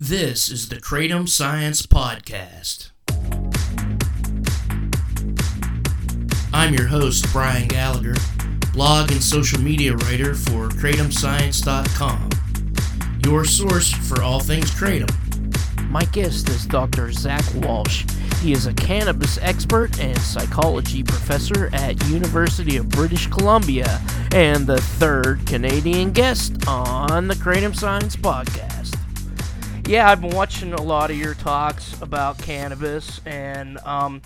This is the Kratom Science Podcast. I'm your host, Brian Gallagher, blog and social media writer for KratomScience.com, your source for all things Kratom. My guest is Dr. Zach Walsh. He is a cannabis expert and psychology professor at University of British Columbia and the third Canadian guest on the Kratom Science Podcast. Yeah, I've been watching a lot of your talks about cannabis, and um,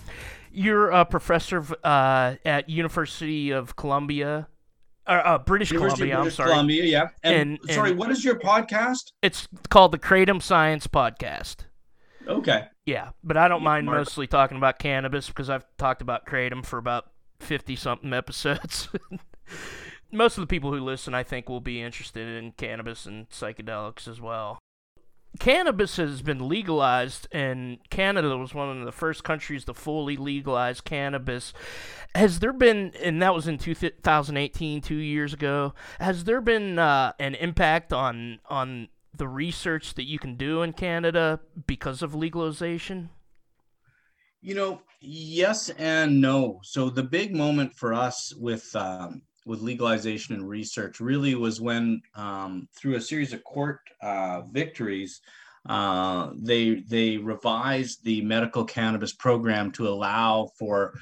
you're a professor uh, at University of Columbia, uh, uh, British University Columbia. of I'm sorry. Columbia, yeah. And, And- sorry, and- what is your podcast? It's called the Kratom Science Podcast. Okay. Yeah, but I don't Yeah, mind Mark. mostly talking about cannabis because I've talked about kratom for about fifty something episodes. Most of the people who listen, I think, will be interested in cannabis and psychedelics as well. Cannabis has been legalized, and Canada was one of the first countries to fully legalize cannabis. Has there been, and that was in 2018, two years ago, has there been uh, an impact on on the research that you can do in Canada because of legalization? You know, yes and no. So the big moment for us with um, with legalization and research really was when, um, through a series of court uh, victories, uh, they they revised the medical cannabis program to allow for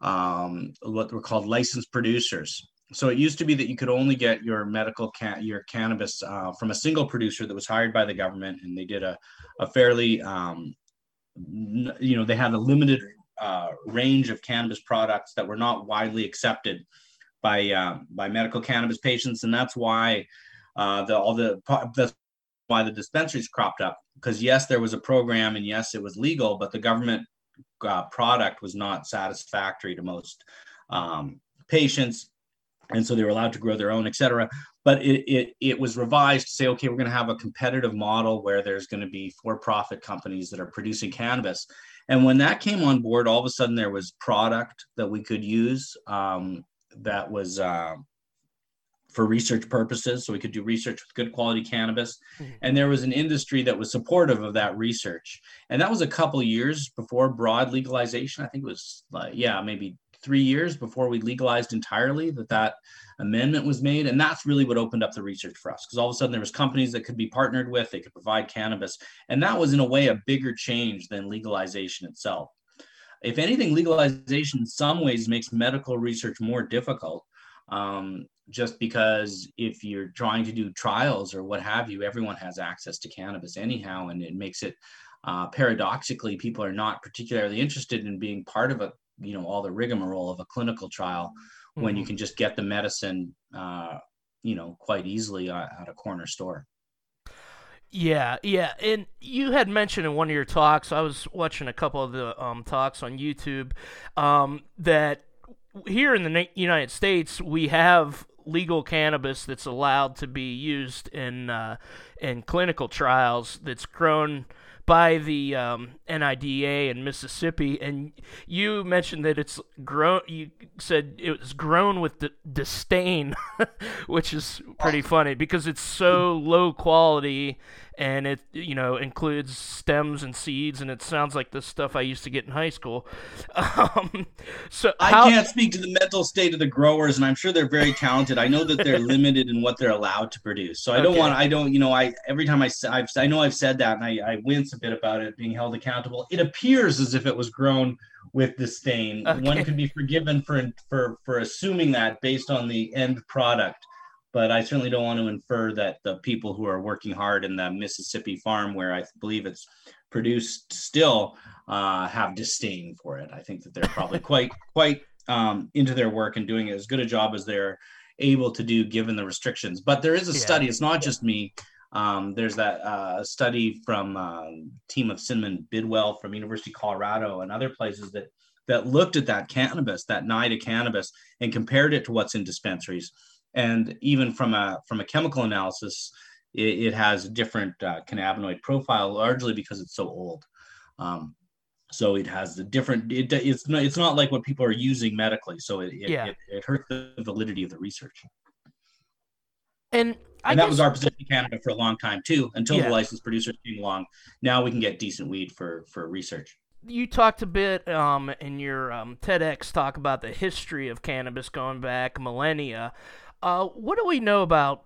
um, what were called licensed producers. So it used to be that you could only get your medical ca- your cannabis uh, from a single producer that was hired by the government, and they did a a fairly um, you know they had a limited uh, range of cannabis products that were not widely accepted by uh, by medical cannabis patients, and that's why uh, the all the that's why the dispensaries cropped up. Because yes, there was a program, and yes, it was legal, but the government uh, product was not satisfactory to most um, patients, and so they were allowed to grow their own, etc. But it, it it was revised to say, okay, we're going to have a competitive model where there's going to be for-profit companies that are producing cannabis. And when that came on board, all of a sudden there was product that we could use um, that was uh, for research purposes. So we could do research with good quality cannabis. Mhm. And there was an industry that was supportive of that research. And that was a couple years before broad legalization. I think it was, uh, yeah, maybe three years before we legalized entirely that that amendment was made and that's really what opened up the research for us because all of a sudden there was companies that could be partnered with they could provide cannabis and that was in a way a bigger change than legalization itself if anything legalization in some ways makes medical research more difficult um, just because if you're trying to do trials or what have you everyone has access to cannabis anyhow and it makes it uh, paradoxically people are not particularly interested in being part of a you know all the rigmarole of a clinical trial when you Mhm. can just get the medicine uh, you know quite easily uh, at a corner store Yeah, yeah, and you had mentioned in one of your talks. I was watching a couple of the um, talks on YouTube um, that here in the United States we have legal cannabis that's allowed to be used in uh, in clinical trials. That's grown by the um, NIDA in Mississippi, and you mentioned that it's grown. You said it was grown with d- disdain, which is pretty funny because it's so low quality and it you know includes stems and seeds and it sounds like the stuff I used to get in high school. Um, so how, I can't speak to the mental state of the growers, and I'm sure they're very talented. I know that they're limited in what they're allowed to produce. So I don't Okay. want. I don't. You know. I every time I I've, I know I've said that, and I, I wince a bit about it being held accountable. It appears as if it was grown with disdain. Okay. One could be forgiven for for for assuming that based on the end product. But I certainly don't want to infer that the people who are working hard in the Mississippi farm, where I believe it's produced still, uh, have disdain for it. I think that they're probably quite quite um, into their work and doing as good a job as they're able to do given the restrictions. But there is a Yeah. study. It's not just me. Um, there's that uh, study from uh, team of Cinnamon Bidwell from University of Colorado and other places that that looked at that cannabis, that NIDA cannabis, and compared it to what's in dispensaries. And even from a from a chemical analysis, it, it has a different uh, cannabinoid profile, largely because it's so old. Um, so it has the different. It, it's not. It's not like what people are using medically. So it it, Yeah. it, it hurts the validity of the research. And I and that guess, was our position in Canada for a long time too, until Yeah. the licensed producers came along. Now we can get decent weed for for research. you talked a bit um, in your um, TEDx talk about the history of cannabis going back millennia. Uh, what do we know about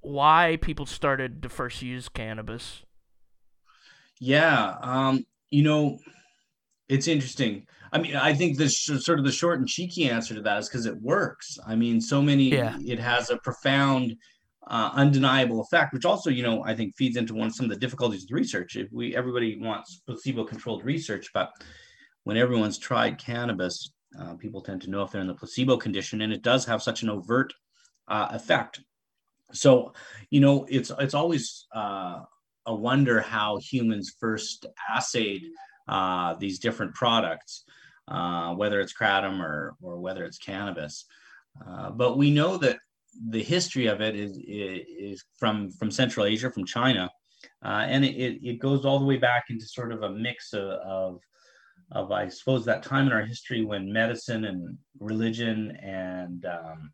why people started to first use cannabis? Yeah, um, you know, it's interesting. I mean, I think the sh- sort of the short and cheeky answer to that is because it works. I mean, so many, Yeah. it has a profound, uh, undeniable effect, which also, you know, I think feeds into one some of the difficulties with research. If we everybody wants placebo-controlled research, but when everyone's tried cannabis, uh, people tend to know if they're in the placebo condition, and it does have such an overt uh, effect. So, you know, it's it's always uh, a wonder how humans first assayed uh, these different products, uh, whether it's kratom or or whether it's cannabis. Uh, but we know that the history of it is is from from Central Asia, from China, uh, and it, it goes all the way back into sort of a mix of, of of I suppose that time in our history when medicine and religion and um,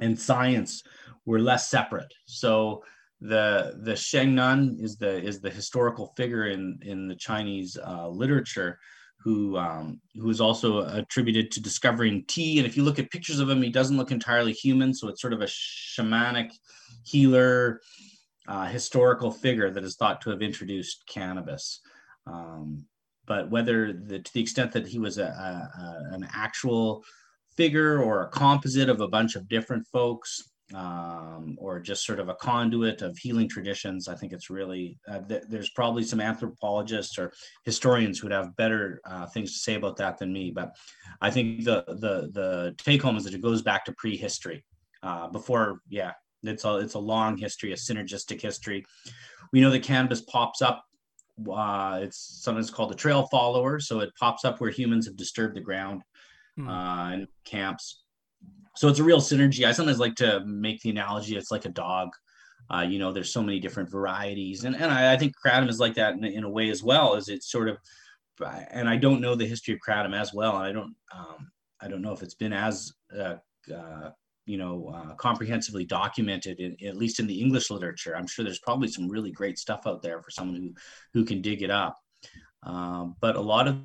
and science were less separate. So the the Shen Nung is the is the historical figure in in the Chinese uh, literature who um, who is also attributed to discovering tea. And if you look at pictures of him, he doesn't look entirely human. So it's sort of a shamanic healer, uh, historical figure that is thought to have introduced cannabis. Um, but whether the, to the extent that he was a, a, a, an actual figure or a composite of a bunch of different folks, um, or just sort of a conduit of healing traditions. I think it's really uh, th- there's probably some anthropologists or historians who would have better uh, things to say about that than me. But I think the the the take home is that it goes back to prehistory. Uh, before, yeah, it's a it's a long history, a synergistic history. We know that cannabis pops up. Uh, it's sometimes called the trail follower, so it pops up where humans have disturbed the ground Hmm. uh, in camps so it's a real synergy. I sometimes like to make the analogy it's like a dog. Uh, you know, there's so many different varieties, and and I, I think kratom is like that in, in a way as well. Is it's sort of, and I don't know the history of kratom as well, and I don't um, I don't know if it's been as uh, uh, you know uh, comprehensively documented, in, at least in the English literature. I'm sure there's probably some really great stuff out there for someone who who can dig it up. Um, but a lot of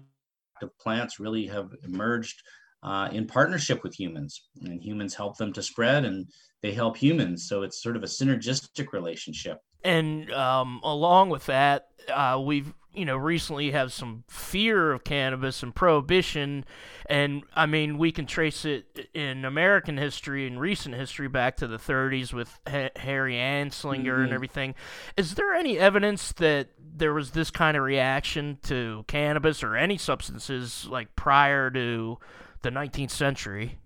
the plants really have emerged uh, in partnership with humans, and humans help them to spread, and they help humans. So it's sort of a synergistic relationship. And um, along with that, uh, we've you know recently have some fear of cannabis and prohibition, and I mean we can trace it in American history and recent history back to the 30s with ha- Harry Anslinger and Mhm. everything. Is there any evidence that there was this kind of reaction to cannabis or any substances like prior to the 19th century?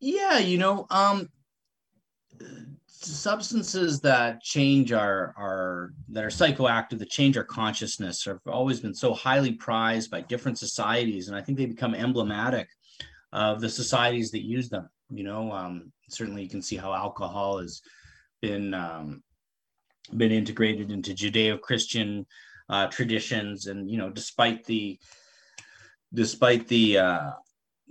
Yeah, you know, um, substances that change our our that are psychoactive, that change our consciousness, have always been so highly prized by different societies, and I think they become emblematic of the societies that use them. You know, um, certainly you can see how alcohol has been um, been integrated into Judeo-Christian uh, traditions, and you know, despite the despite the uh,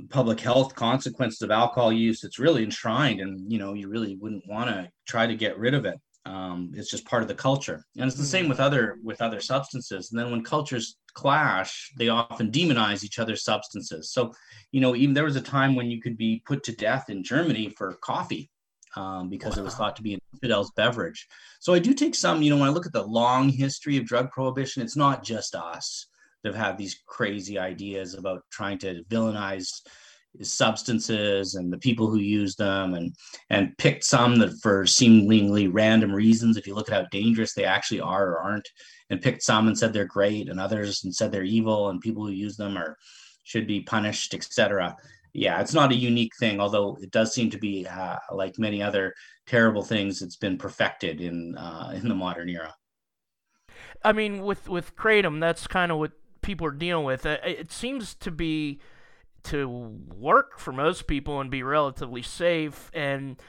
public health consequences of alcohol use it's really enshrined and you know you really wouldn't want to try to get rid of it. Um, it's just part of the culture. And it's the same with other with other substances. And then when cultures clash they often demonize each other's substances. So you know even there was a time when you could be put to death in germany for coffee um, because it was thought to be an infidel's beverage. So i do take some you know when i look at the long history of drug prohibition it's not just us have had these crazy ideas about trying to villainize substances and the people who use them and and picked some that for seemingly random reasons if you look at how dangerous they actually are or aren't and picked some and said they're great and others and said they're evil and people who use them are should be punished etc yeah it's not a unique thing although it does seem to be uh, like many other terrible things it's been perfected in uh, in the modern era. I mean, with with kratom, that's kind of what people are dealing with. Uh, It, seems to be to work for most people and be relatively safe. And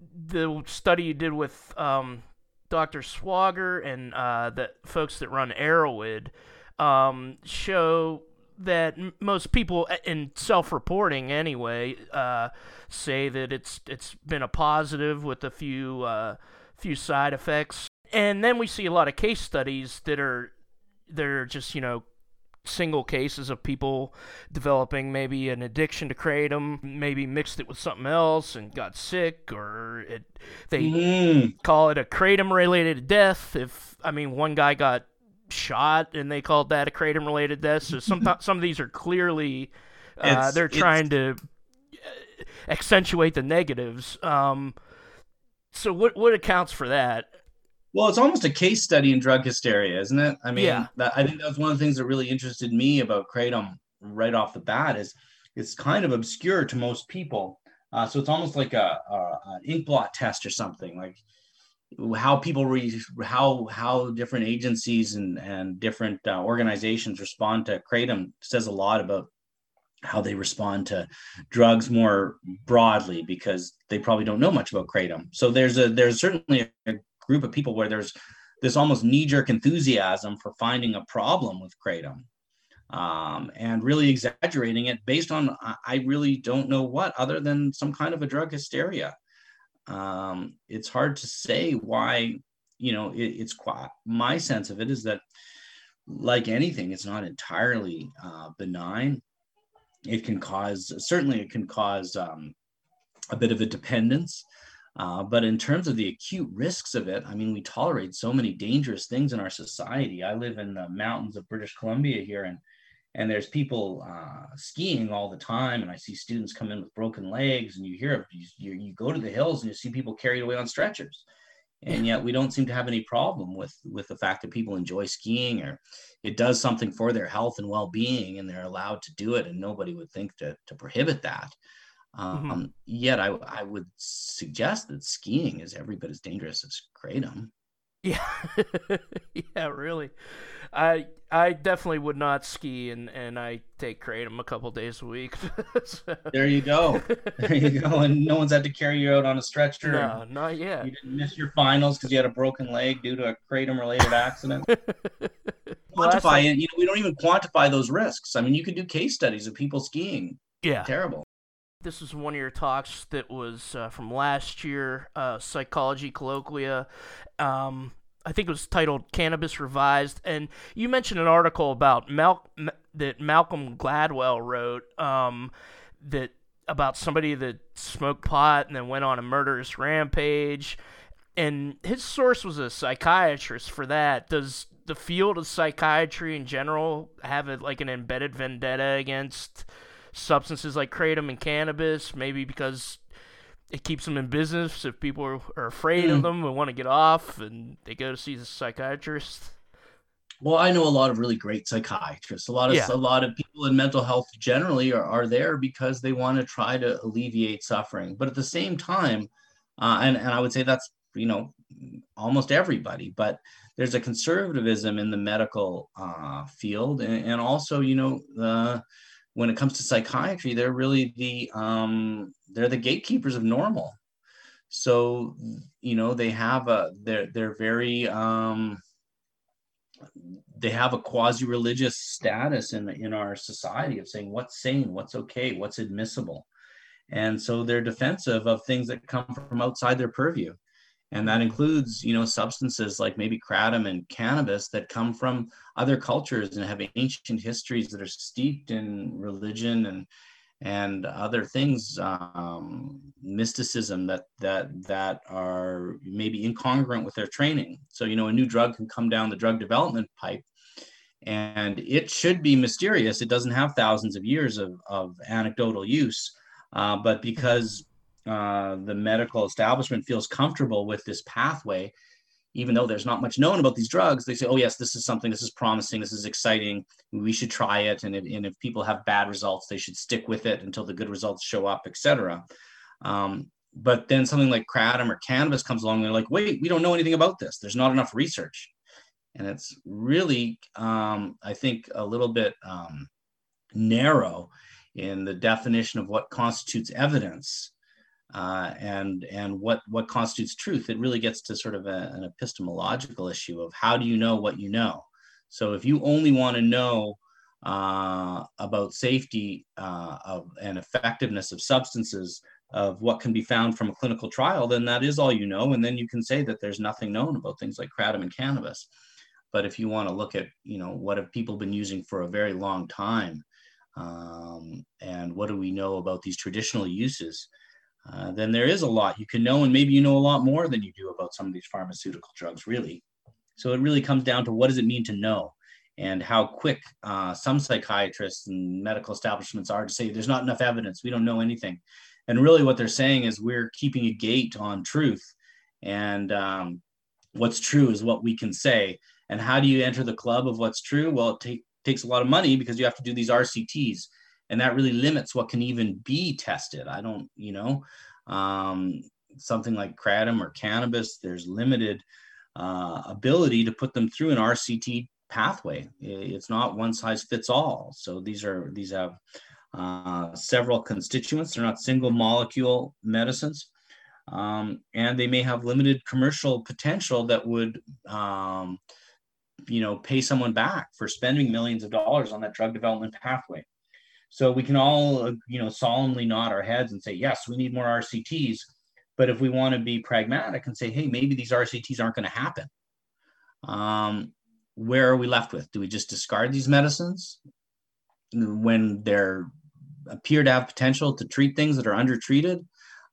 the study you did with um, Dr. Swogger and uh, the folks that run Erowid um, show that most people in self-reporting anyway uh, say that it's it's been a positive with a few uh, few side effects, and then we see a lot of case studies that are they're just you know single cases of people developing maybe an addiction to kratom, maybe mixed it with something else and got sick, or it, they Mm. call it a kratom related death. If I mean one guy got shot and they called that a kratom related death. So some some of these are clearly uh, they're trying to uh, accentuate the negatives. Um, so what what accounts for that? Well, it's almost a case study in drug hysteria, isn't it? I mean, Yeah. that, I think that's one of the things that really interested me about kratom right off the bat is it's kind of obscure to most people. Uh, so it's almost like a, a an ink blot test or something, like how people re, how how different agencies and and different uh, organizations respond to kratom says a lot about how they respond to drugs more broadly because they probably don't know much about kratom. So there's a there's certainly a group of people where there's this almost knee-jerk enthusiasm for finding a problem with kratom um, and really exaggerating it based on I- really don't know what other than some kind of a drug hysteria. Um, it's hard to say why, you know, it, it's quite my sense of it is that like anything, it's not entirely uh, benign. It can cause certainly it can cause um, a bit of a dependence. Uh, but in terms of the acute risks of it, I mean, we tolerate so many dangerous things in our society. I live in the mountains of British Columbia here, and and there's people uh, skiing all the time, and I see students come in with broken legs, and you hear of you, you go to the hills and you see people carried away on stretchers, and yet we don't seem to have any problem with with the fact that people enjoy skiing or it does something for their health and well-being, and they're allowed to do it, and nobody would think to to prohibit that. Um, Mhm. Yet, I, I would suggest that skiing is every bit as dangerous as kratom. Yeah, yeah, really. I I definitely would not ski, and and I take kratom a couple days a week. So- There you go. There you go. And no one's had to carry you out on a stretcher. no, not yet. You didn't miss your finals because you had a broken leg due to a kratom-related accident. Well, quantify it. You know, we don't even quantify those risks. I mean, you could do case studies of people skiing. yeah. Terrible. This is one of your talks that was uh, from last year, uh, Psychology Colloquia. Um, I think it was titled Cannabis Revised. And you mentioned an article about Mal- that Malcolm Gladwell wrote um, that about somebody that smoked pot and then went on a murderous rampage. And his source was a psychiatrist for that. Does the field of psychiatry in general have like an embedded vendetta against substances like kratom and cannabis, maybe because it keeps them in business if people are, are afraid of Hmm. them and want to get off and they go to see the psychiatrist. Well, I know a lot of really great psychiatrists. A lot of Yeah. a lot of people in mental health generally are, are there because they want to try to alleviate suffering. But at the same time, uh, and and I would say that's you know almost everybody. But there's a conservatism in the medical uh, field, and, and also you know the when it comes to psychiatry, they're really the um, they're the gatekeepers of normal. So you know they have a they're they're very um, they have a quasi-religious status in in our society of saying what's sane, what's okay, what's admissible, and so they're defensive of things that come from outside their purview, and that includes you know substances like maybe kratom and cannabis that come from other cultures and have ancient histories that are steeped in religion and and other things um, mysticism that that that are maybe incongruent with their training. So you know a new drug can come down the drug development pipe and it should be mysterious. It doesn't have thousands of years of, of anecdotal use uh, but because uh, the medical establishment feels comfortable with this pathway even though there's not much known about these drugs, they say, oh, yes, this is something, this is promising, this is exciting, we should try it. And if, and if people have bad results, they should stick with it until the good results show up, etc. Um, but then something like kratom or cannabis comes along, and they're like, wait, we don't know anything about this. There's not enough research. And it's really, um, I think, a little bit um, narrow in the definition of what constitutes evidence uh, and and what what constitutes truth. It really gets to sort of a, an epistemological issue of how do you know what you know. So if you only want to know uh, about safety uh, of, and effectiveness of substances of what can be found from a clinical trial, then that is all you know. And then you can say that there's nothing known about things like kratom and cannabis. But if you want to look at, you know, what have people been using for a very long time, um, and what do we know about these traditional uses, uh, then there is a lot you can know, and maybe you know a lot more than you do about some of these pharmaceutical drugs, really. So it really comes down to what does it mean to know, and how quick uh, some psychiatrists and medical establishments are to say there's not enough evidence, we don't know anything, and really what they're saying is we're keeping a gate on truth, and um, what's true is what we can say. And how do you enter the club of what's true? Well, it take, takes a lot of money because you have to do these RCTs and that really limits what can even be tested. I don't, you know, um, something like kratom or cannabis, there's limited uh, ability to put them through an RCT pathway. It's not one size fits all. So these are these have uh, several constituents. They're not single molecule medicines. Um, and they may have limited commercial potential that would um, you know pay someone back for spending millions of dollars on that drug development pathway so we can all, uh, you know, solemnly nod our heads and say, yes, we need more RCTs. But if we want to be pragmatic and say, hey, maybe these RCTs aren't going to happen, um, where are we left with? Do we just discard these medicines when they appear to have potential to treat things that are undertreated?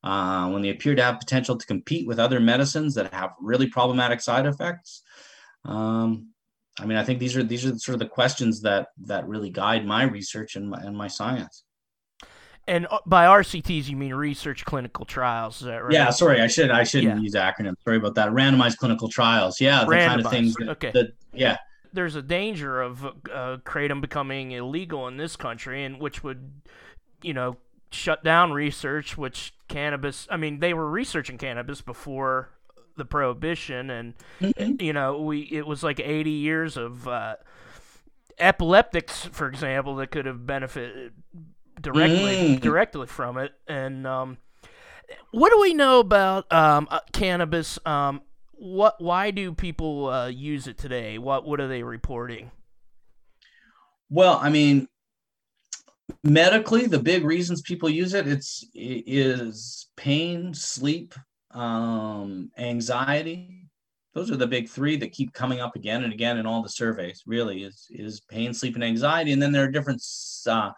Uh, when they appear to have potential to compete with other medicines that have really problematic side effects? Um, I mean, I think these are these are sort of the questions that that really guide my research and my, and my science. And uh, by RCTs, you mean research clinical trials, is that right? Yeah, sorry, I should I shouldn't yeah. use acronyms. Sorry about that. Randomized clinical trials. Yeah, the Randomized. kind of things. That, okay. That, yeah. There's a danger of uh, kratom becoming illegal in this country, and which would, you know, shut down research. Which cannabis. I mean, they were researching cannabis before the prohibition, and mm-hmm. you know we it was like 80 years of uh, epileptics, for example, that could have benefited directly mm. directly from it. And um, what do we know about um, uh, cannabis? Um, what why do people uh, use it today? What what are they reporting? Well, I mean, medically, the big reasons people use it it's it is pain, sleep, um, anxiety. Those are the big three that keep coming up again and again in all the surveys. Really, is is pain, sleep, and anxiety. And then there are different, uh,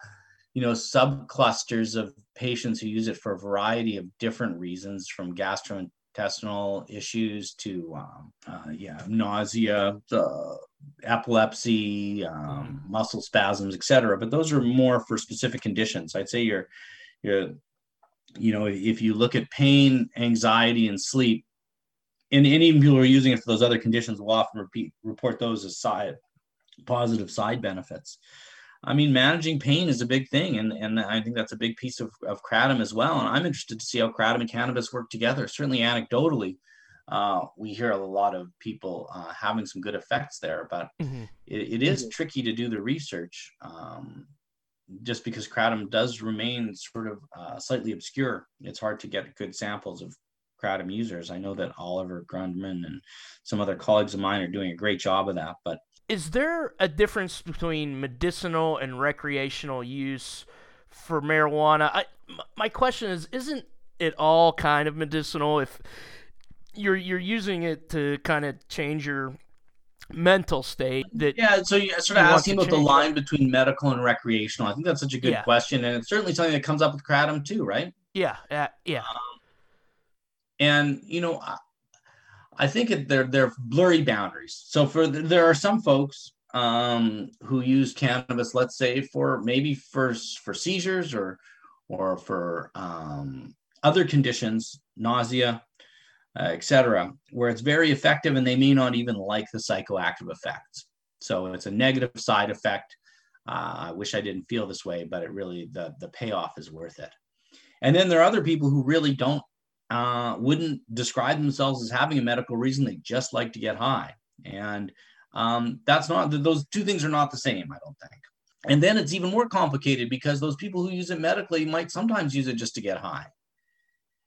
you know, subclusters of patients who use it for a variety of different reasons, from gastrointestinal issues to um, uh, yeah nausea uh, epilepsy um, mm. muscle spasms etc but those are more for specific conditions i'd say your your you know, if you look at pain, anxiety, and sleep, and, and even people who are using it for those other conditions will often repeat report those as side positive side benefits. I mean, managing pain is a big thing, and, and I think that's a big piece of, of kratom as well. And I'm interested to see how kratom and cannabis work together. Certainly, anecdotally, uh, we hear a lot of people uh, having some good effects there, but mm-hmm. it, it is tricky to do the research. Um, just because kratom does remain sort of uh, slightly obscure, it's hard to get good samples of kratom users. I know that Oliver Grundmann and some other colleagues of mine are doing a great job of that. But is there a difference between medicinal and recreational use for marijuana? I, my question is, isn't it all kind of medicinal if you're you're using it to kind of change your mental state that yeah so you sort of asking about the line between medical and recreational. I think that's such a good yeah. question and it's certainly something that comes up with kratom too right? Yeah uh, yeah. Um, and you know I, I think it, they're they're blurry boundaries. So for the, there are some folks um, who use cannabis let's say for maybe for for seizures or or for um, other conditions nausea uh, etc., where it's very effective and they may not even like the psychoactive effects. So it's a negative side effect. Uh, I wish I didn't feel this way, but it really the the payoff is worth it. And then there are other people who really don't uh, wouldn't describe themselves as having a medical reason. They just like to get high, and um, that's not those two things are not the same. I don't think. And then it's even more complicated because those people who use it medically might sometimes use it just to get high.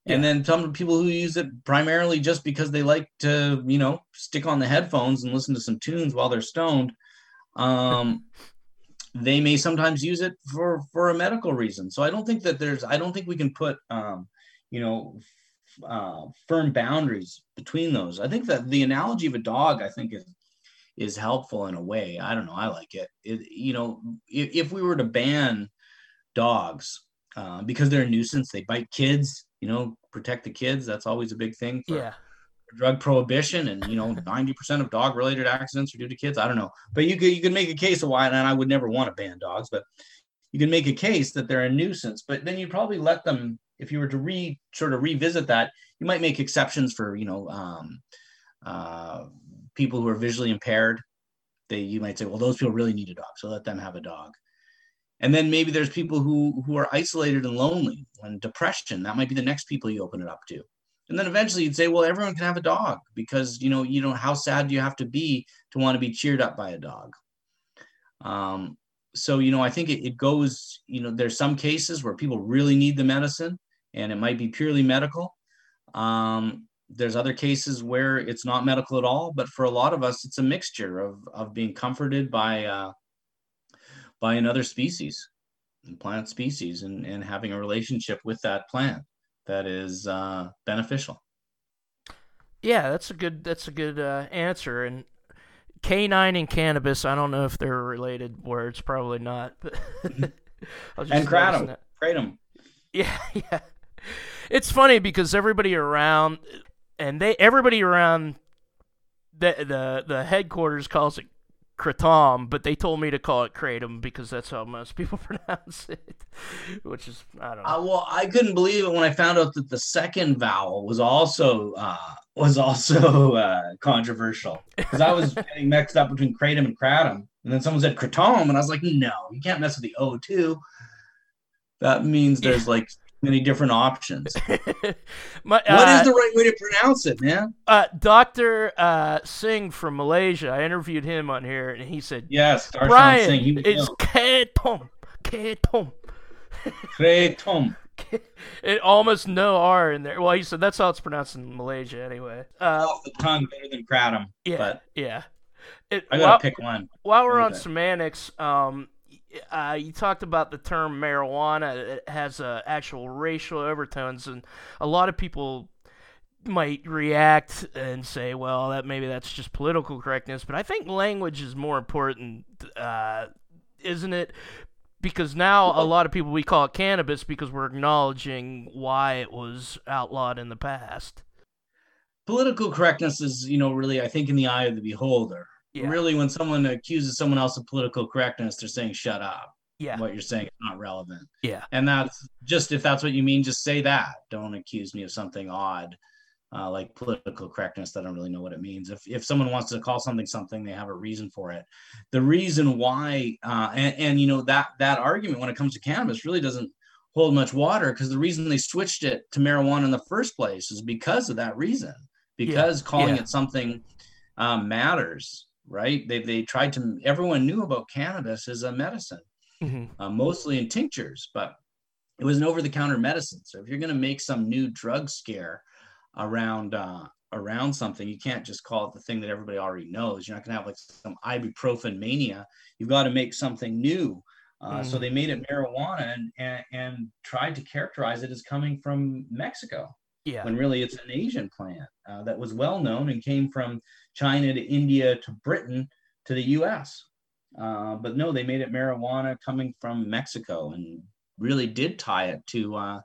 And then some people who use it primarily just because they like to, you know, stick on the headphones and listen to some tunes while they're stoned. Um, they may sometimes use it for for a medical reason. So I don't think that there's I don't think we can put um, you know uh, firm boundaries between those. I think that the analogy of a dog I think is is helpful in a way. I don't know. I like it. it you know, if, if we were to ban dogs uh, because they're a nuisance, they bite kids. You know, protect the kids. That's always a big thing. For, yeah drug prohibition and you know 90% of dog related accidents are due to kids i don't know but you could you could make a case of why and i would never want to ban dogs but you can make a case that they're a nuisance but then you probably let them if you were to re sort of revisit that you might make exceptions for you know um, uh, people who are visually impaired they you might say well those people really need a dog so let them have a dog and then maybe there's people who who are isolated and lonely and depression. That might be the next people you open it up to. And then eventually you'd say well everyone can have a dog because you know you know how sad do you have to be to want to be cheered up by a dog? Um, so you know i think it, it goes you know there's some cases where people really need the medicine and it might be purely medical. Um, there's other cases where it's not medical at all but for a lot of us it's a mixture of of being comforted by uh, by another species plant species and, and having a relationship with that plant that is uh, beneficial. Yeah, that's a good that's a good uh, answer. And canine and cannabis, I don't know if they're related words, probably not. But and kratom, kratom. Yeah, yeah. It's funny because everybody around and they everybody around the the the headquarters calls it kratom, but they told me to call it kratom because that's how most people pronounce it. Which is I don't know. Uh, well, I couldn't believe it when I found out that the second vowel was also uh, was also uh, controversial because I was getting mixed up between kratom and kratom, and then someone said kratom, and I was like, no, you can't mess with the O too. That means there's like many different options. My, uh, what is uh, the right way to pronounce it, man? Uh, Doctor uh, Singh from Malaysia. I interviewed him on here, and he said, "Yes, Darshan Brian, Singh, it's Ketum, Ketum, Ketum." it almost no R in there. Well, he said that's how it's pronounced in Malaysia, anyway. Uh, Off the tongue better than kratom. Yeah, but yeah. It, I gotta while, pick one. While we're on semantics, um, uh, you talked about the term marijuana. It has uh, actual racial overtones, and a lot of people might react and say, "Well, that maybe that's just political correctness." But I think language is more important, uh, isn't it? Because now a lot of people we call it cannabis because we're acknowledging why it was outlawed in the past. Political correctness is, you know, really, I think, in the eye of the beholder yeah. Really, when someone accuses someone else of political correctness, they're saying "shut up." Yeah. What you're saying is not relevant. Yeah. And that's just if that's what you mean, just say that. Don't accuse me of something odd. Uh, like political correctness that I don't really know what it means. If if someone wants to call something something, they have a reason for it. The reason why, uh, and, and you know that that argument when it comes to cannabis really doesn't hold much water because the reason they switched it to marijuana in the first place is because of that reason. Because yeah. calling yeah. it something um, matters right? They, they tried to, everyone knew about cannabis as a medicine, mm-hmm. uh, mostly in tinctures, but it was an over the counter medicine. So if you're going to make some new drug scare around, uh, around something, you can't just call it the thing that everybody already knows. You're not going to have like some ibuprofen mania. You've got to make something new. Uh, mm. So they made it marijuana and, and, and tried to characterize it as coming from Mexico. Yeah. When really it's an Asian plant uh, that was well known and came from China to India to Britain to the US. Uh, but no, they made it marijuana coming from Mexico and really did tie it to uh,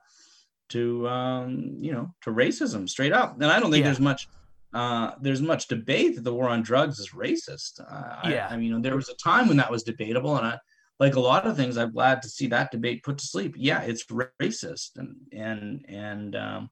to um, you know to racism straight up. And I don't think yeah. there's much uh, there's much debate that the war on drugs is racist. Uh, yeah, I, I, mean, there was a time when that was debatable, and I, like a lot of things, I'm glad to see that debate put to sleep. Yeah, it's racist, and and and um,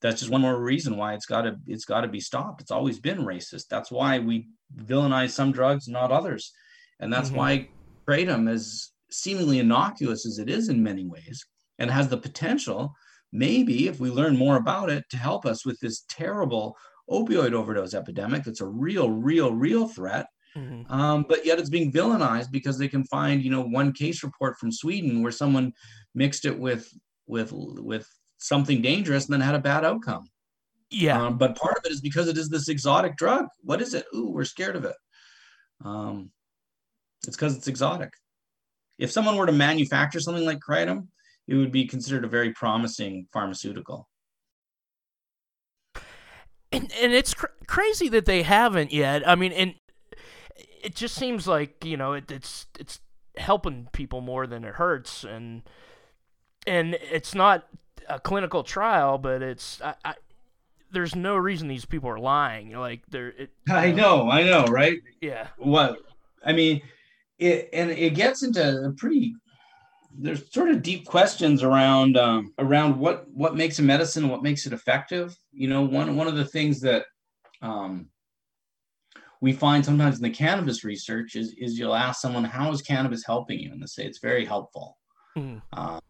that's just one more reason why it's got to it's got to be stopped. It's always been racist. That's why we villainize some drugs, not others, and that's mm-hmm. why kratom, as seemingly innocuous as it is in many ways, and has the potential, maybe if we learn more about it, to help us with this terrible opioid overdose epidemic. That's a real, real, real threat. Mm-hmm. Um, but yet it's being villainized because they can find, you know, one case report from Sweden where someone mixed it with with with something dangerous and then had a bad outcome. Yeah. Um, but part of it is because it is this exotic drug. What is it? Ooh, we're scared of it. Um, it's because it's exotic. if someone were to manufacture something like kratom, it would be considered a very promising pharmaceutical. And and it's cr- crazy that they haven't yet. I mean, and it just seems like you know it, it's it's helping people more than it hurts, and and it's not a clinical trial, but it's I, I there's no reason these people are lying. Like they're. It, I know, I know, right? Yeah. What I mean, it and it gets into a pretty. There's sort of deep questions around um, around what what makes a medicine, what makes it effective. You know, one one of the things that um, we find sometimes in the cannabis research is is you'll ask someone how is cannabis helping you, and they say it's very helpful. Mm. Uh,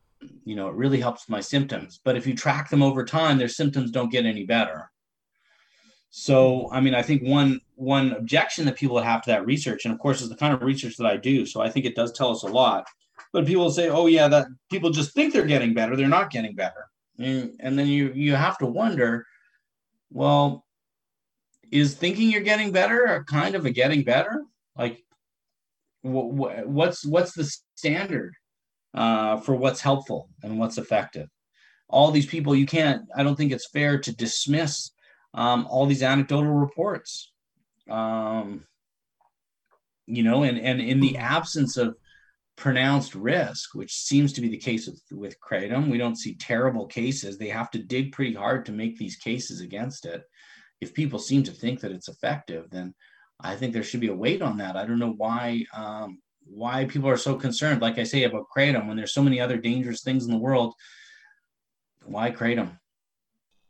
you know, it really helps my symptoms. But if you track them over time, their symptoms don't get any better. So, I mean, I think one one objection that people have to that research, and of course, is the kind of research that I do. So I think it does tell us a lot. But people say, "Oh, yeah, that people just think they're getting better. They're not getting better." And, and then you you have to wonder, well, is thinking you're getting better a kind of a getting better? Like, wh- wh- what's what's the standard? Uh, for what's helpful and what's effective. All these people, you can't, I don't think it's fair to dismiss um, all these anecdotal reports. Um, you know, and, and in the absence of pronounced risk, which seems to be the case with, with Kratom, we don't see terrible cases. They have to dig pretty hard to make these cases against it. If people seem to think that it's effective, then I think there should be a weight on that. I don't know why um, why people are so concerned, like I say about kratom, when there's so many other dangerous things in the world. Why kratom?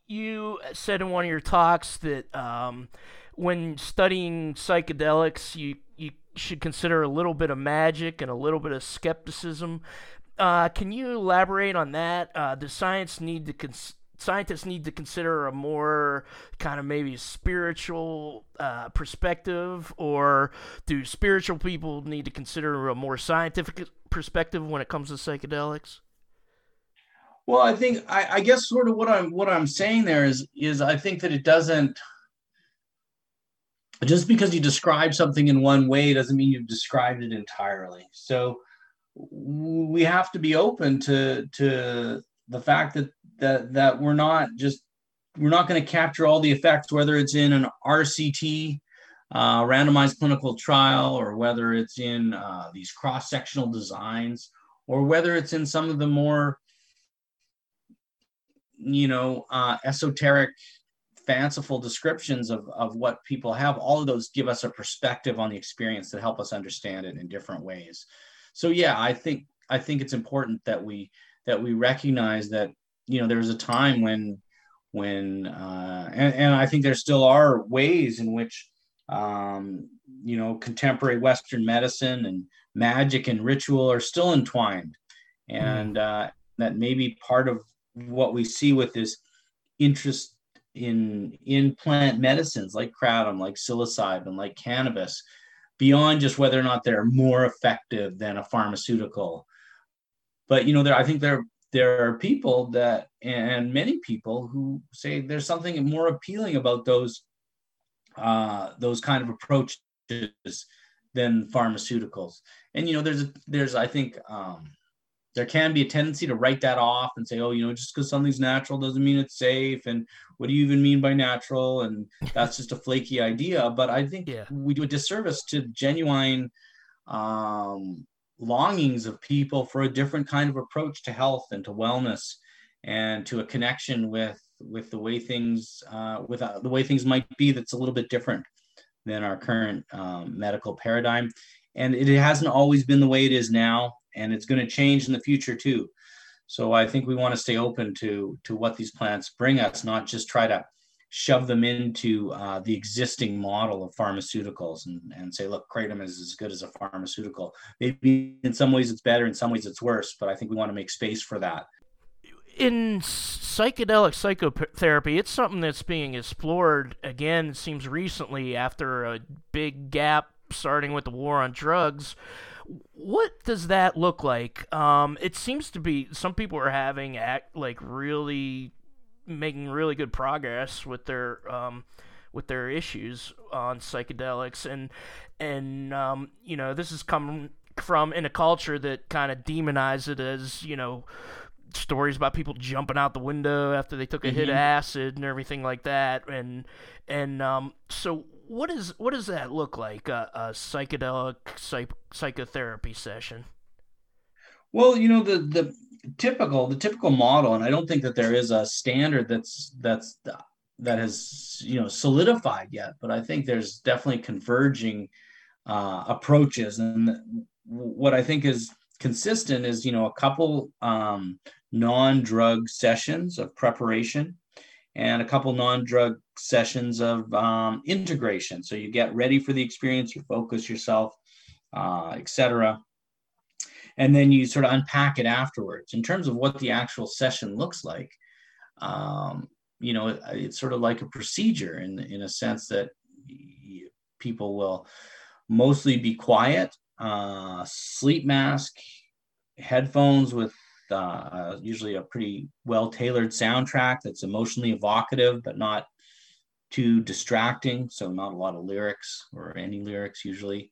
You said in one of your talks that um, when studying psychedelics, you you should consider a little bit of magic and a little bit of skepticism. Uh, can you elaborate on that? Uh, does science need to cons- scientists need to consider a more kind of maybe spiritual uh, perspective, or do spiritual people need to consider a more scientific perspective when it comes to psychedelics? Well, I think I, I guess sort of what I'm what I'm saying there is is I think that it doesn't just because you describe something in one way doesn't mean you've described it entirely. So we have to be open to to the fact that that that we're not just we're not going to capture all the effects, whether it's in an RCT, uh, randomized clinical trial, or whether it's in uh, these cross-sectional designs, or whether it's in some of the more, you know, uh, esoteric, fanciful descriptions of, of what people have. All of those give us a perspective on the experience that help us understand it in different ways. So yeah, I think I think it's important that we that we recognize that you know there was a time when when uh, and, and I think there still are ways in which um, you know contemporary Western medicine and magic and ritual are still entwined, and uh, that maybe part of what we see with this interest in in plant medicines like kratom, like psilocybin, like cannabis, beyond just whether or not they're more effective than a pharmaceutical. But you know, there I think there there are people that and many people who say there's something more appealing about those uh, those kind of approaches than pharmaceuticals. And you know there's a, there's i think um, there can be a tendency to write that off and say oh you know just because something's natural doesn't mean it's safe and what do you even mean by natural? And that's just a flaky idea. But i think yeah. we do a disservice to genuine um, longings of people for a different kind of approach to health and to wellness and to a connection with with the way things uh, with uh, the way things might be that's a little bit different than our current um, medical paradigm. And it hasn't always been the way it is now and it's going to change in the future too. So i think we want to stay open to to what these plants bring us not just try to shove them into uh, the existing model of pharmaceuticals and, and say, look, kratom is as good as a pharmaceutical. Maybe in some ways it's better, in some ways it's worse, but I think we want to make space for that. In psychedelic psychotherapy, it's something that's being explored again, seems recently after a big gap starting with the war on drugs. What does that look like? Um, it seems to be some people are having act like really making really good progress with their um, with their issues on psychedelics and and um, you know this is coming from in a culture that kind of demonize it as you know stories about people jumping out the window after they took a mm-hmm. hit of mm-hmm. acid and everything like that and and um, so what is what does that look like a, a psychedelic psych, psychotherapy session well you know the the typical the typical model and i don't think that there is a standard that's that's that has you know solidified yet but i think there's definitely converging uh, approaches. And what i think is consistent is you know a couple um, non-drug sessions of preparation and a couple non-drug sessions of um, integration. So you get ready for the experience you focus yourself uh, etc and then you sort of unpack it afterwards. In terms of what the actual session looks like um, you know it, it's sort of like a procedure in in a sense that people will mostly be quiet uh, sleep mask headphones with uh, usually a pretty well tailored soundtrack that's emotionally evocative but not too distracting. So not a lot of lyrics or any lyrics usually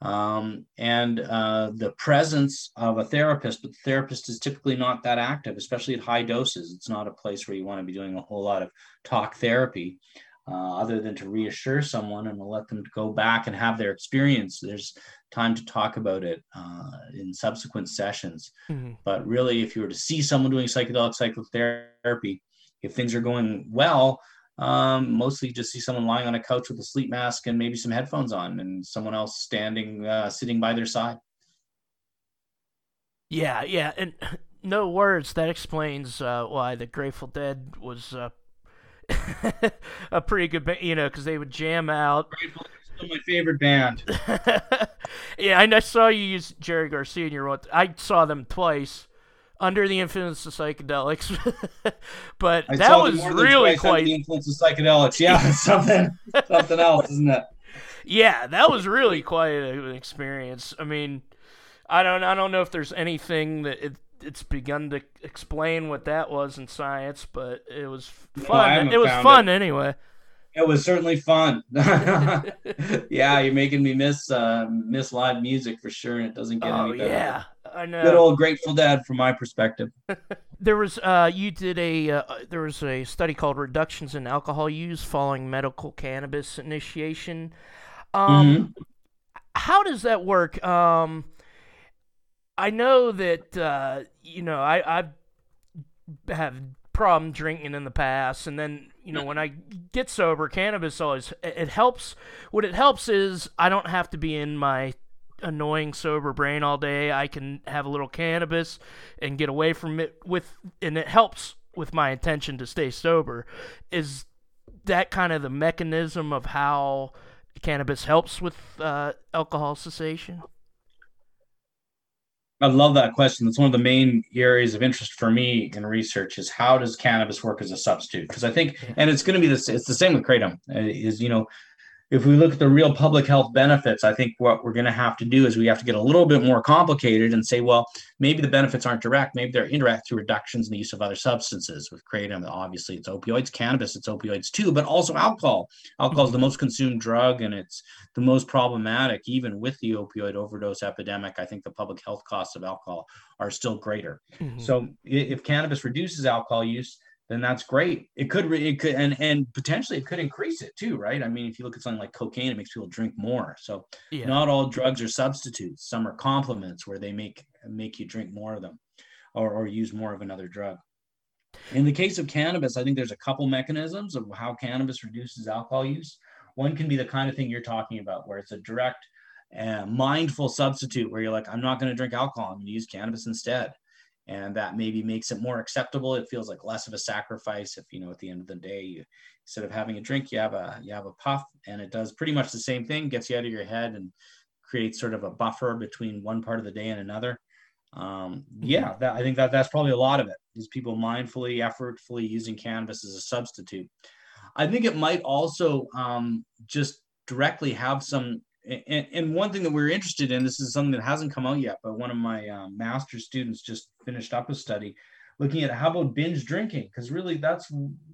um, and uh, the presence of a therapist, but the therapist is typically not that active, especially at high doses. It's not a place where you want to be doing a whole lot of talk therapy, uh, other than to reassure someone and let them go back and have their experience. There's time to talk about it uh, in subsequent sessions. Mm-hmm. But really, if you were to see someone doing psychedelic psychotherapy, if things are going well, um, mostly just see someone lying on a couch with a sleep mask and maybe some headphones on and someone else standing uh, sitting by their side. Yeah yeah and no words. That explains uh, why the grateful dead was uh, a pretty good band you know because they would jam out. Grateful still my favorite band. Yeah I, I saw you use jerry garcia in your i saw them twice under the influence of psychedelics. but I that was really quite the influence of psychedelics. Yeah, something something else, isn't it? Yeah, that was really quite an experience. I mean, I don't I don't know if there's anything that it, it's begun to explain what that was in science, but it was fun. No, it was fun it. anyway. It was certainly fun. yeah, you're making me miss uh, miss live music for sure, and it doesn't get oh, any better. Yeah, I know. Good old Grateful Dead, from my perspective. there was uh, you did a uh, there was a study called reductions in alcohol use following medical cannabis initiation. Um, mm-hmm. How does that work? Um, I know that uh, you know I I have problem drinking in the past, and then you know when I get sober, cannabis always it helps. What it helps is I don't have to be in my annoying sober brain all day. I can have a little cannabis and get away from it with, and it helps with my intention to stay sober. Is that kind of the mechanism of how cannabis helps with uh, alcohol cessation? I love that question. That's one of the main areas of interest for me in research is how does cannabis work as a substitute? Because I think, and it's going to be this, it's the same with kratom. Uh, is you know, if we look at the real public health benefits, I think what we're going to have to do is we have to get a little bit more complicated and say, well, maybe the benefits aren't direct, maybe they're indirect through reductions in the use of other substances. With kratom, obviously it's opioids, cannabis, it's opioids too, but also alcohol. Alcohol is the most consumed drug and it's the most problematic, even with the opioid overdose epidemic. I think the public health costs of alcohol are still greater. Mm-hmm. So if cannabis reduces alcohol use, then that's great. It could, it could, and and potentially it could increase it too, right? I mean, if you look at something like cocaine, it makes people drink more. So yeah. not all drugs are substitutes. Some are complements where they make make you drink more of them, or or use more of another drug. In the case of cannabis, I think there's a couple mechanisms of how cannabis reduces alcohol use. One can be the kind of thing you're talking about, where it's a direct, uh, mindful substitute, where you're like, I'm not going to drink alcohol. I'm going to use cannabis instead and that maybe makes it more acceptable. It feels like less of a sacrifice if you know at the end of the day you instead of having a drink you have a you have a puff and it does pretty much the same thing gets you out of your head and creates sort of a buffer between one part of the day and another. Um, yeah that, i think that that's probably a lot of it is people mindfully effortfully using cannabis as a substitute. I think it might also um, just directly have some and, and one thing that we're interested in, this is something that hasn't come out yet, but one of my um, master students just finished up a study looking at how about binge drinking because really that's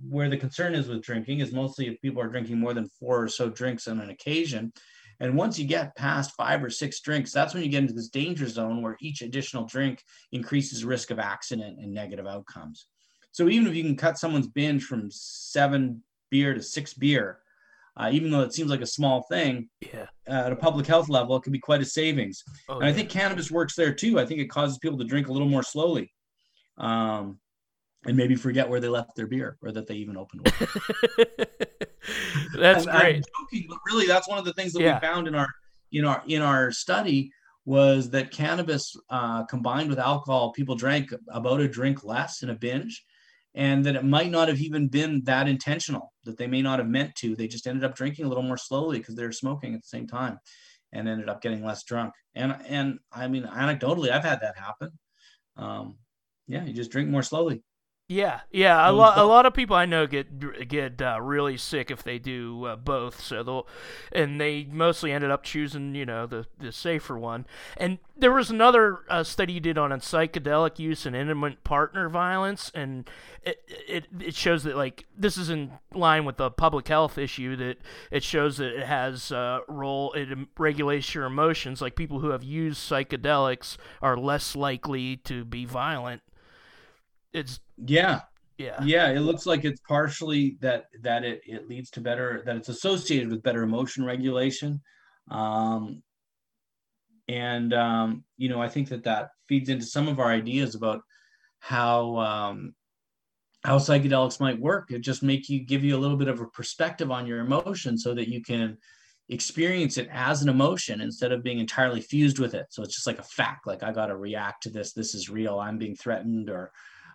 where the concern is with drinking is mostly if people are drinking more than four or so drinks on an occasion And once you get past five or six drinks, that's when you get into this danger zone where each additional drink increases risk of accident and negative outcomes. So even if you can cut someone's binge from seven beer to six beer, uh, even though it seems like a small thing, yeah, uh, at a public health level, it can be quite a savings. Oh, and yeah. I think cannabis works there too. I think it causes people to drink a little more slowly. Um, and maybe forget where they left their beer or that they even opened one. that's and great. I'm joking, but really, that's one of the things that yeah. we found in our in our in our study was that cannabis uh, combined with alcohol, people drank about a drink less in a binge, and that it might not have even been that intentional. That they may not have meant to. They just ended up drinking a little more slowly because they were smoking at the same time, and ended up getting less drunk. And and I mean, anecdotally, I've had that happen. Um, yeah, you just drink more slowly. Yeah, yeah. A lot, a lot of people I know get get uh, really sick if they do uh, both. So they'll, and they mostly ended up choosing, you know, the the safer one. And there was another uh, study you did on psychedelic use and intimate partner violence, and it, it it shows that like this is in line with the public health issue that it shows that it has a role it regulates your emotions. Like people who have used psychedelics are less likely to be violent it's yeah. Yeah. Yeah it looks like it's partially that that it, it leads to better that it's associated with better emotion regulation. Um and um you know i think that that feeds into some of our ideas about how um how psychedelics might work. It just make you give you a little bit of a perspective on your emotion so that you can experience it as an emotion instead of being entirely fused with it. So it's just like a fact like i got to react to this this is real i'm being threatened or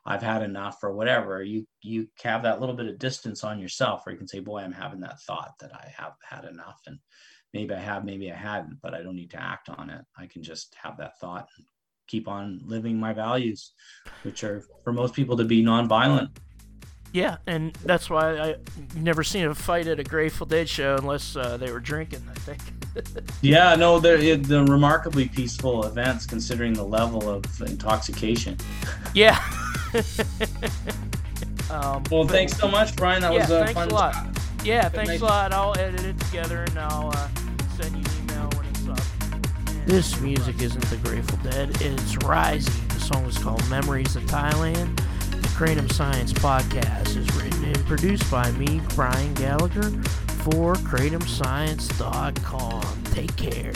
I've had enough or whatever, you you have that little bit of distance on yourself where you can say, boy, I'm having that thought that I have had enough. And maybe I have, maybe I hadn't, but I don't need to act on it. I can just have that thought and keep on living my values, which are for most people to be nonviolent. Yeah, and that's why I never seen a fight at a Grateful Dead show unless uh, they were drinking. I think. yeah, no, they're, they're remarkably peaceful events considering the level of intoxication. Yeah. um, well, thanks so much, Brian. That yeah, was uh, thanks fun. a lot. Yeah, Good thanks night. a lot. I'll edit it together and I'll uh, send you an email when it's up. And this music isn't the Grateful Dead. It's Rising. The song is called Memories of Thailand. The Kratom Science podcast is written and produced by me, Brian Gallagher, for KratomScience.com. Take care.